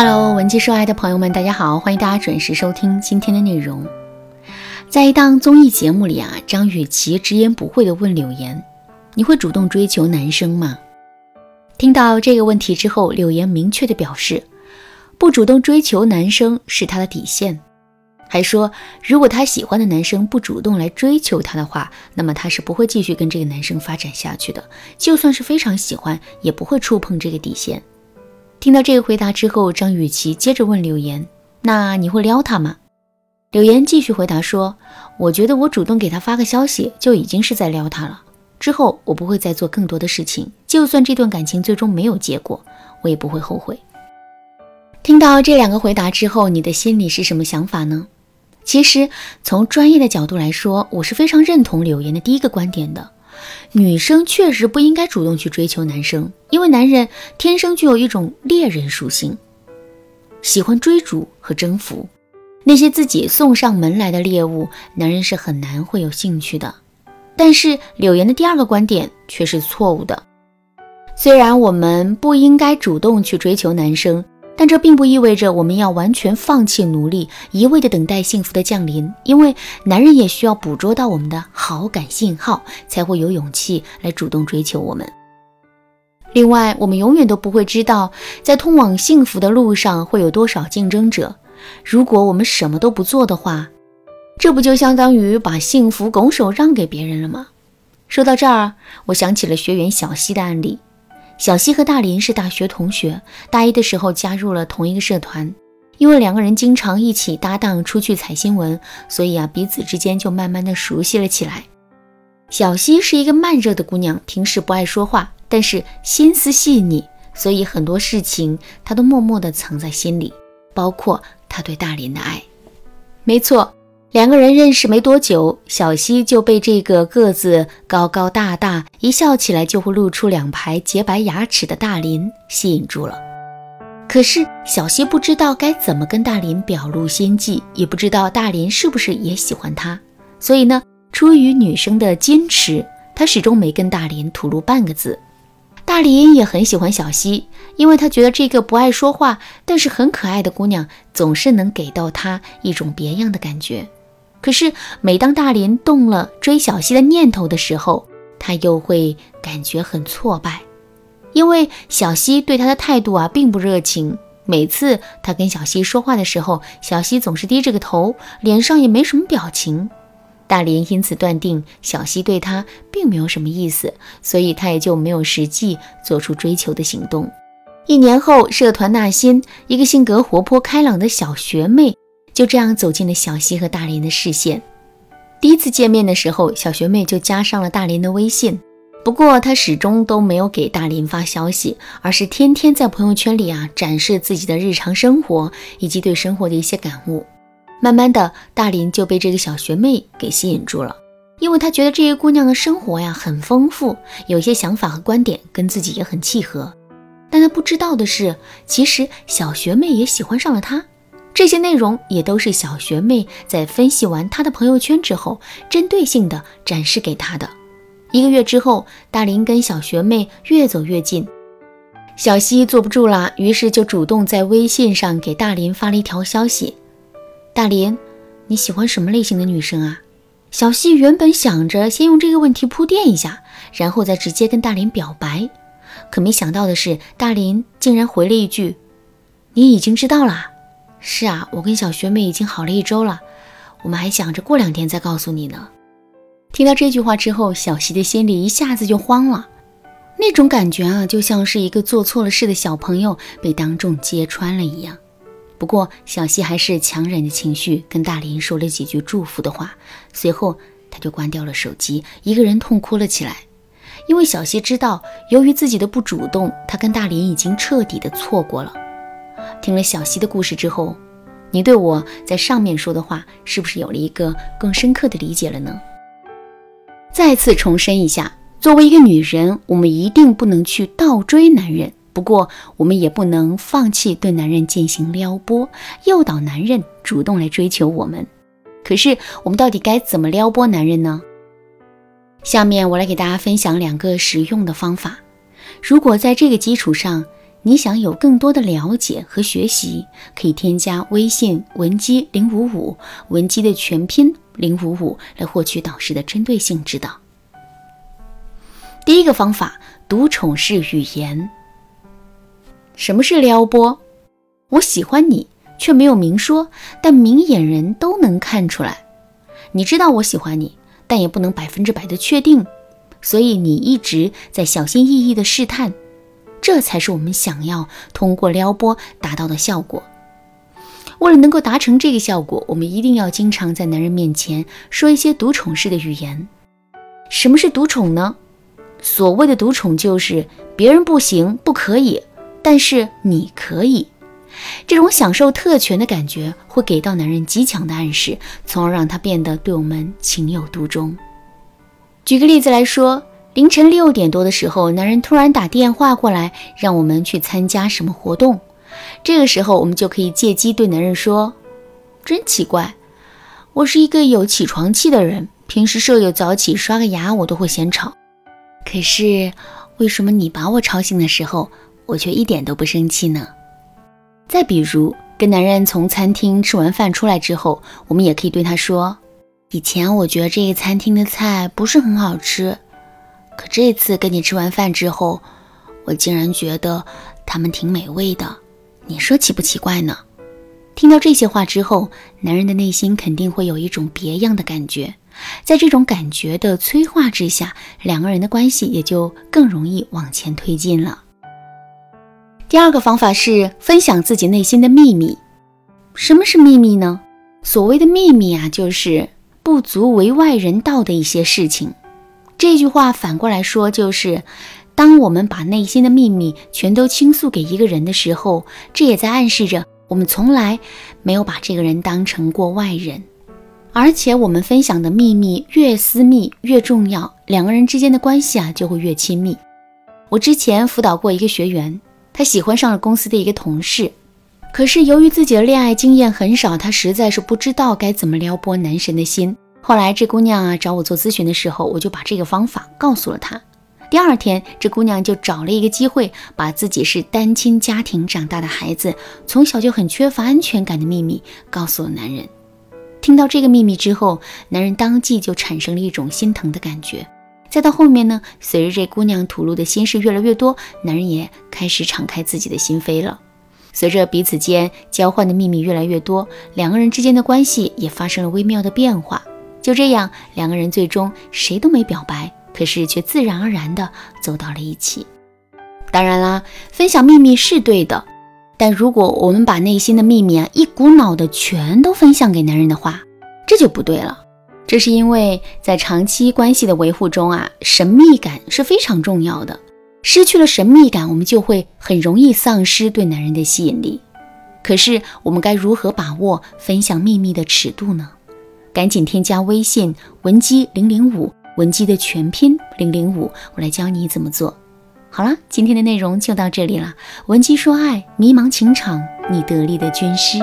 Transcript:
Hello，文姬说爱的朋友们，大家好，欢迎大家准时收听今天的内容。在一档综艺节目里啊，张雨绮直言不讳地问柳岩：“你会主动追求男生吗？”听到这个问题之后，柳岩明确地表示，不主动追求男生是她的底线，还说如果她喜欢的男生不主动来追求她的话，那么她是不会继续跟这个男生发展下去的，就算是非常喜欢，也不会触碰这个底线。听到这个回答之后，张雨绮接着问柳岩：“那你会撩他吗？”柳岩继续回答说：“我觉得我主动给他发个消息就已经是在撩他了。之后我不会再做更多的事情，就算这段感情最终没有结果，我也不会后悔。”听到这两个回答之后，你的心里是什么想法呢？其实从专业的角度来说，我是非常认同柳岩的第一个观点的。女生确实不应该主动去追求男生，因为男人天生具有一种猎人属性，喜欢追逐和征服。那些自己送上门来的猎物，男人是很难会有兴趣的。但是柳岩的第二个观点却是错误的。虽然我们不应该主动去追求男生。但这并不意味着我们要完全放弃努力，一味的等待幸福的降临。因为男人也需要捕捉到我们的好感信号，才会有勇气来主动追求我们。另外，我们永远都不会知道，在通往幸福的路上会有多少竞争者。如果我们什么都不做的话，这不就相当于把幸福拱手让给别人了吗？说到这儿，我想起了学员小溪的案例。小西和大林是大学同学，大一的时候加入了同一个社团。因为两个人经常一起搭档出去采新闻，所以啊，彼此之间就慢慢的熟悉了起来。小西是一个慢热的姑娘，平时不爱说话，但是心思细腻，所以很多事情她都默默的藏在心里，包括她对大林的爱。没错。两个人认识没多久，小西就被这个个子高高大大、一笑起来就会露出两排洁白牙齿的大林吸引住了。可是小西不知道该怎么跟大林表露心迹，也不知道大林是不是也喜欢他，所以呢，出于女生的矜持，她始终没跟大林吐露半个字。大林也很喜欢小西，因为他觉得这个不爱说话但是很可爱的姑娘总是能给到他一种别样的感觉。可是，每当大林动了追小西的念头的时候，他又会感觉很挫败，因为小西对他的态度啊并不热情。每次他跟小西说话的时候，小西总是低着个头，脸上也没什么表情。大林因此断定小西对他并没有什么意思，所以他也就没有实际做出追求的行动。一年后，社团纳新，一个性格活泼开朗的小学妹。就这样走进了小西和大林的视线。第一次见面的时候，小学妹就加上了大林的微信。不过她始终都没有给大林发消息，而是天天在朋友圈里啊展示自己的日常生活以及对生活的一些感悟。慢慢的，大林就被这个小学妹给吸引住了，因为他觉得这个姑娘的生活呀很丰富，有些想法和观点跟自己也很契合。但他不知道的是，其实小学妹也喜欢上了他。这些内容也都是小学妹在分析完他的朋友圈之后，针对性的展示给他的。一个月之后，大林跟小学妹越走越近，小西坐不住了，于是就主动在微信上给大林发了一条消息：“大林，你喜欢什么类型的女生啊？”小西原本想着先用这个问题铺垫一下，然后再直接跟大林表白，可没想到的是，大林竟然回了一句：“你已经知道了。”是啊，我跟小学妹已经好了一周了，我们还想着过两天再告诉你呢。听到这句话之后，小西的心里一下子就慌了，那种感觉啊，就像是一个做错了事的小朋友被当众揭穿了一样。不过，小西还是强忍着情绪跟大林说了几句祝福的话，随后他就关掉了手机，一个人痛哭了起来。因为小西知道，由于自己的不主动，他跟大林已经彻底的错过了。听了小溪的故事之后，你对我在上面说的话是不是有了一个更深刻的理解了呢？再次重申一下，作为一个女人，我们一定不能去倒追男人，不过我们也不能放弃对男人进行撩拨，诱导男人主动来追求我们。可是我们到底该怎么撩拨男人呢？下面我来给大家分享两个实用的方法。如果在这个基础上，你想有更多的了解和学习，可以添加微信文姬零五五，文姬的全拼零五五，来获取导师的针对性指导。第一个方法，独宠式语言。什么是撩拨？我喜欢你，却没有明说，但明眼人都能看出来。你知道我喜欢你，但也不能百分之百的确定，所以你一直在小心翼翼的试探。这才是我们想要通过撩拨达到的效果。为了能够达成这个效果，我们一定要经常在男人面前说一些独宠式的语言。什么是独宠呢？所谓的独宠就是别人不行、不可以，但是你可以。这种享受特权的感觉会给到男人极强的暗示，从而让他变得对我们情有独钟。举个例子来说。凌晨六点多的时候，男人突然打电话过来，让我们去参加什么活动。这个时候，我们就可以借机对男人说：“真奇怪，我是一个有起床气的人，平时舍友早起刷个牙，我都会嫌吵。可是，为什么你把我吵醒的时候，我却一点都不生气呢？”再比如，跟男人从餐厅吃完饭出来之后，我们也可以对他说：“以前我觉得这个餐厅的菜不是很好吃。”可这次跟你吃完饭之后，我竟然觉得他们挺美味的，你说奇不奇怪呢？听到这些话之后，男人的内心肯定会有一种别样的感觉，在这种感觉的催化之下，两个人的关系也就更容易往前推进了。第二个方法是分享自己内心的秘密。什么是秘密呢？所谓的秘密啊，就是不足为外人道的一些事情。这句话反过来说，就是当我们把内心的秘密全都倾诉给一个人的时候，这也在暗示着我们从来没有把这个人当成过外人。而且，我们分享的秘密越私密越重要，两个人之间的关系啊就会越亲密。我之前辅导过一个学员，他喜欢上了公司的一个同事，可是由于自己的恋爱经验很少，他实在是不知道该怎么撩拨男神的心。后来这姑娘啊找我做咨询的时候，我就把这个方法告诉了她。第二天，这姑娘就找了一个机会，把自己是单亲家庭长大的孩子，从小就很缺乏安全感的秘密告诉了男人。听到这个秘密之后，男人当即就产生了一种心疼的感觉。再到后面呢，随着这姑娘吐露的心事越来越多，男人也开始敞开自己的心扉了。随着彼此间交换的秘密越来越多，两个人之间的关系也发生了微妙的变化。就这样，两个人最终谁都没表白，可是却自然而然地走到了一起。当然啦，分享秘密是对的，但如果我们把内心的秘密啊一股脑的全都分享给男人的话，这就不对了。这是因为在长期关系的维护中啊，神秘感是非常重要的。失去了神秘感，我们就会很容易丧失对男人的吸引力。可是，我们该如何把握分享秘密的尺度呢？赶紧添加微信文姬零零五，文姬的全拼零零五，我来教你怎么做。好了，今天的内容就到这里了。文姬说爱，迷茫情场，你得力的军师。